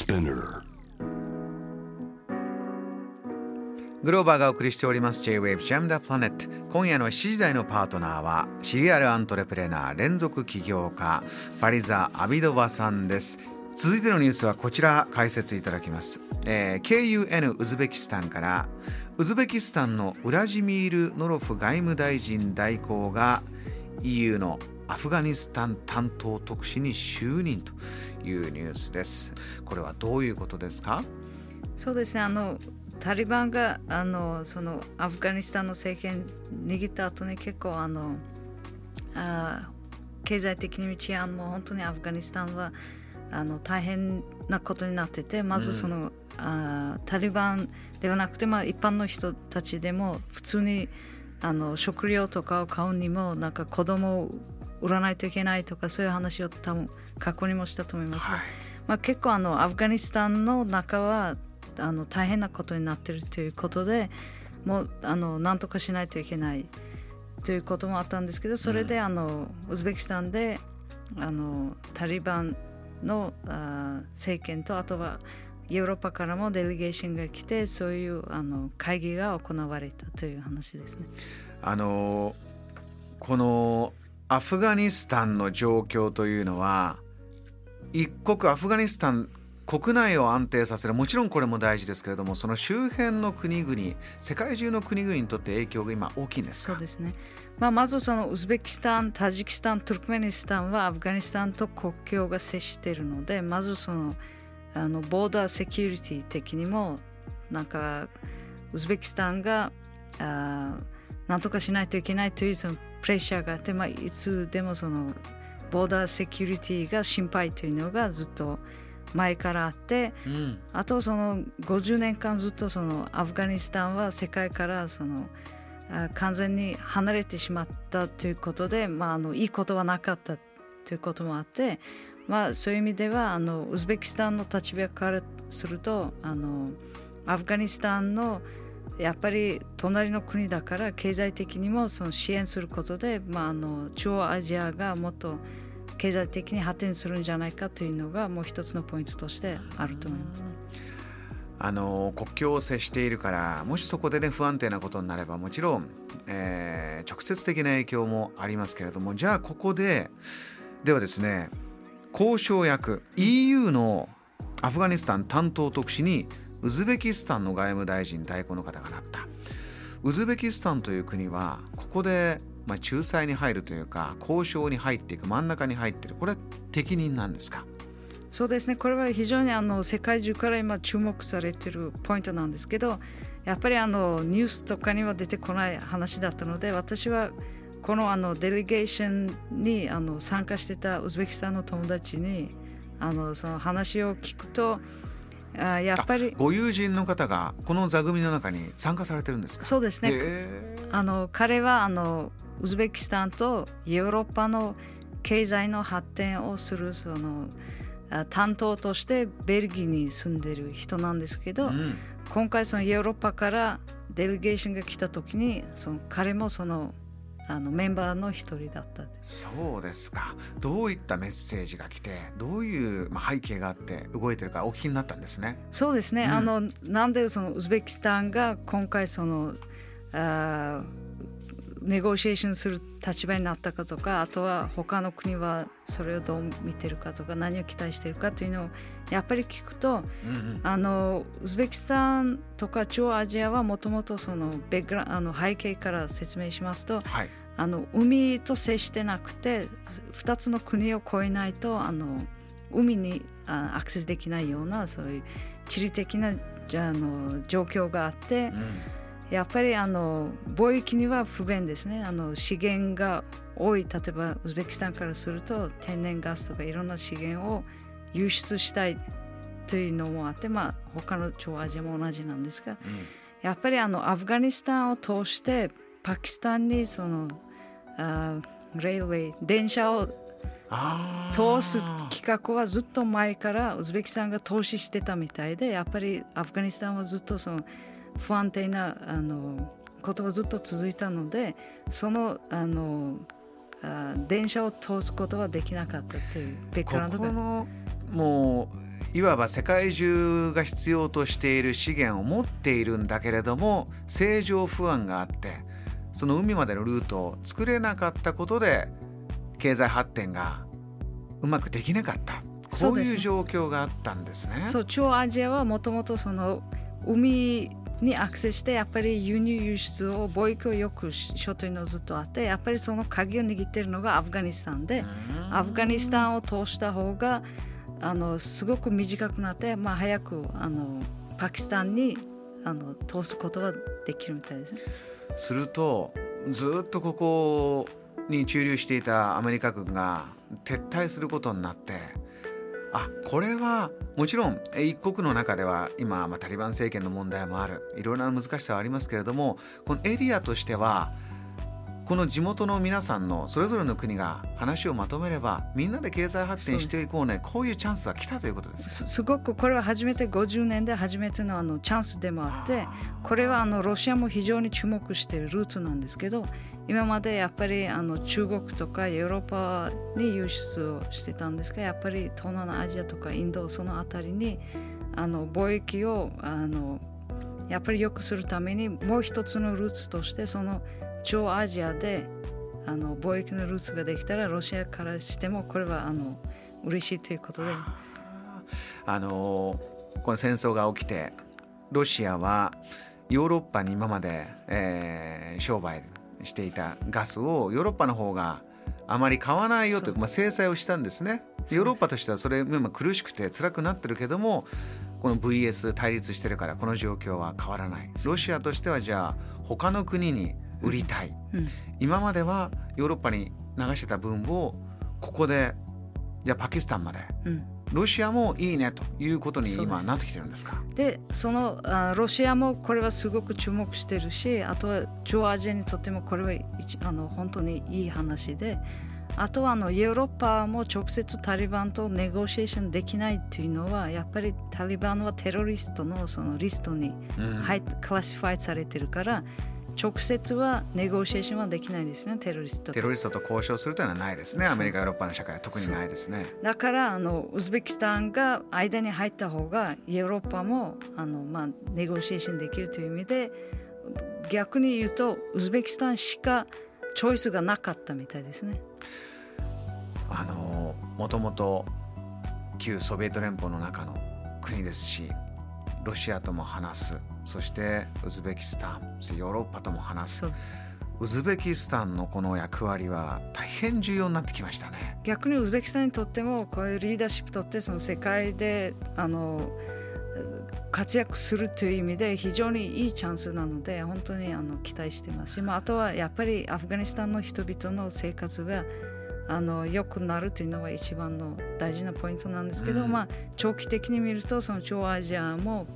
Spinner. グローバーがお送りしております J-Wave Jam the Planet 今夜の7時台のパートナーはシリアルアントレプレナー連続起業家ファリザ・アビドバさんです。続いてのニュースはこちら解説いただきます、えー KUN ウズベキスタンからウズベキスタンのウラジミール・ノロフ外務大臣代行が EU のアフガニスタン担当特使に就任というニュースです。これはどういうことですか？そうですね。あのタリバンがあのそのアフガニスタンの政権握った後に結構あのあー経済的に治安も本当にアフガニスタンはあの大変なことになっててまずその、あータリバンではなくて、まあ、一般の人たちでも普通にあの食料とかを買うにもなんか子供を売らないといけないとかそういう話を多分過去にもしたと思いますが、はいまあ、結構あのアフガニスタンの中はあの大変なことになっているということでもうあの何とかしないといけないということもあったんですけどそれであの、ウズベキスタンであのタリバンのあー政権とあとはヨーロッパからもデレゲーションが来てそういうあの会議が行われたという話ですね。あのこのアフガニスタンの状況というのは一国アフガニスタン国内を安定させるもちろんこれも大事ですけれどもその周辺の国々世界中の国々にとって影響が今大きいんですか？そうですね。まあ、まずそのウズベキスタン、タジキスタン、トルクメニスタンはアフガニスタンと国境が接しているので、まずそのあのボーダーセキュリティ的にもなんかウズベキスタンがあなんとかしないといけないというそのプレッシャーがあって、まあ、いつでもそのボーダーセキュリティが心配というのがずっと前からあって、うん。あとその50年間ずっとそのアフガニスタンは世界からそのあ完全に離れてしまったということで、まあ、あのいいことはなかったということもあって、まあ、そういう意味ではあのウズベキスタンの立場からするとあのアフガニスタンのやっぱり隣の国だから経済的にもその支援することで、まあ、あの中央アジアがもっと経済的に発展するんじゃないかというのがもう一つのポイントとしてあると思います。あの国境を接しているからもしそこでね不安定なことになればもちろん、えー直接的な影響もありますけれどもじゃあここでではですね交渉役 EU のアフガニスタン担当特使にウズベキスタンの外務大臣代行の方がなった。ウズベキスタンという国はここで、まあ、仲裁に入るというか交渉に入っていく真ん中に入っている。これは適任なんですか？そうですね。これは非常にあの世界中から今注目されているポイントなんですけどやっぱりあのニュースとかには出てこない話だったので私はこのあのデレゲーションにあの参加してたウズベキスタンの友達にあのその話を聞くとあやっぱり。ご友人の方がこの座組の中に参加されてるんですか？そうですね。へーあの彼はあのウズベキスタンとヨーロッパの経済の発展をするそのあ担当としてベルギーに住んでる人なんですけど、うん。今回そのヨーロッパからデレゲーションが来た時にその彼もそのあのメンバーの一人だったです。そうですか。どういったメッセージが来てどういう、まあ、背景があって動いてるかお聞きになったんですね。そうですね、うん。あのなんでそのウズベキスタンが今回そのあーネゴシエーションする立場になったかとかあとは他の国はそれをどう見てるかとか何を期待してるかというのをやっぱり聞くとうんうん。あのウズベキスタンとか中央アジアはもともとそのベグラあの背景から説明しますとはい。あの海と接してなくて2つの国を越えないとあの海にあアクセスできないようなそういう地理的なじゃああの状況があってうんやっぱりあの貿易には不便ですね。あの資源が多い例えばウズベキスタンからすると天然ガスとかいろんな資源を輸出したいというのもあってまあ他の中央アジアも同じなんですがうん。やっぱりあのアフガニスタンを通してパキスタンにそのあレールウェイ電車を通す企画はずっと前からウズベキスタンが投資してたみたいでやっぱりアフガニスタンはずっとその不安定なあのことがずっと続いたのでそのあのあ電車を通すことはできなかったというベックグラウンドがここのもういわば世界中が必要としている資源を持っているんだけれども正常不安があってその海までのルートを作れなかったことで経済発展がうまくできなかった。こういう状況があったんですね。そう中央アジアはもともとその海にアクセスしてやっぱり輸入輸出を貿易をよく諸というのずっとあってやっぱりその鍵を握っているのがアフガニスタンでアフガニスタンを通した方があのすごく短くなって、まあ、早くあのパキスタンにあの通すことができるみたいですね。するとずっとここに駐留していたアメリカ軍が撤退することになってあこれはもちろん一国の中では今、まあ、タリバン政権の問題もある。いろいろな難しさはありますけれどもこのエリアとしてはこの地元の皆さんのそれぞれの国が話をまとめればみんなで経済発展していこうねこういうチャンスは来たということです。すごくこれは初めて50年で初めてのあのチャンスでもあってこれはあのロシアも非常に注目しているルーツなんですけど今までやっぱりあの中国とかヨーロッパに輸出をしてたんですがやっぱり東南アジアとかインドその辺りにあの貿易をあのやっぱり良くするためにもう一つのルーツとしてその中央アジアであの貿易のルーツができたらロシアからしてもこれはあの嬉しいということで。あのこの戦争が起きてロシアはヨーロッパに今まで、えー、商売していたガスをヨーロッパの方があまり買わないよという。まあ、制裁をしたんですね。ヨーロッパとしてはそれ今苦しくて辛くなってるけどもこの VS 対立してるからこの状況は変わらない。ロシアとしてはじゃあ他の国に売りたい、うん、今まではヨーロッパに流してた分をここでじゃあパキスタンまで、うん、ロシアもいいねということに今なってきてるんですか？でそのあロシアもこれはすごく注目してるしあとは中央アジアにとってもこれはあの本当にいい話であとはあのヨーロッパも直接タリバンとネゴシエーションできないっていうのはやっぱりタリバンはテロリストのそのリストに入っ、うん、クラシファイされてるから直接はネゴシエーションはできないですねテロリストテロリストと交渉するというのはないですね。アメリカヨーロッパの社会は特にないですね。だからあのウズベキスタンが間に入った方がヨーロッパもあの、まあ、ネゴシエーションできるという意味で逆に言うとウズベキスタンしかチョイスがなかったみたいですね。あのもともと旧ソビエト連邦の中の国ですしロシアとも話す。そしてウズベキスタンヨーロッパとも話す。ウズベキスタンのこの役割は大変重要になってきましたね。逆にウズベキスタンにとってもこういうリーダーシップとってその世界であの活躍するという意味で非常にいいチャンスなので本当にあの期待してます。し、まあ、あとはやっぱりアフガニスタンの人々の生活があの良くなるというのが一番の大事なポイントなんですけど、うん、まあ、長期的に見るとその超アジアも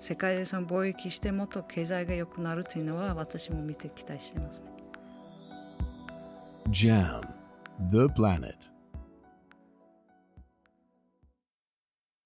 世界でその貿易してもっと経済が良くなるというのは私も見て期待してますね。JAM The Planet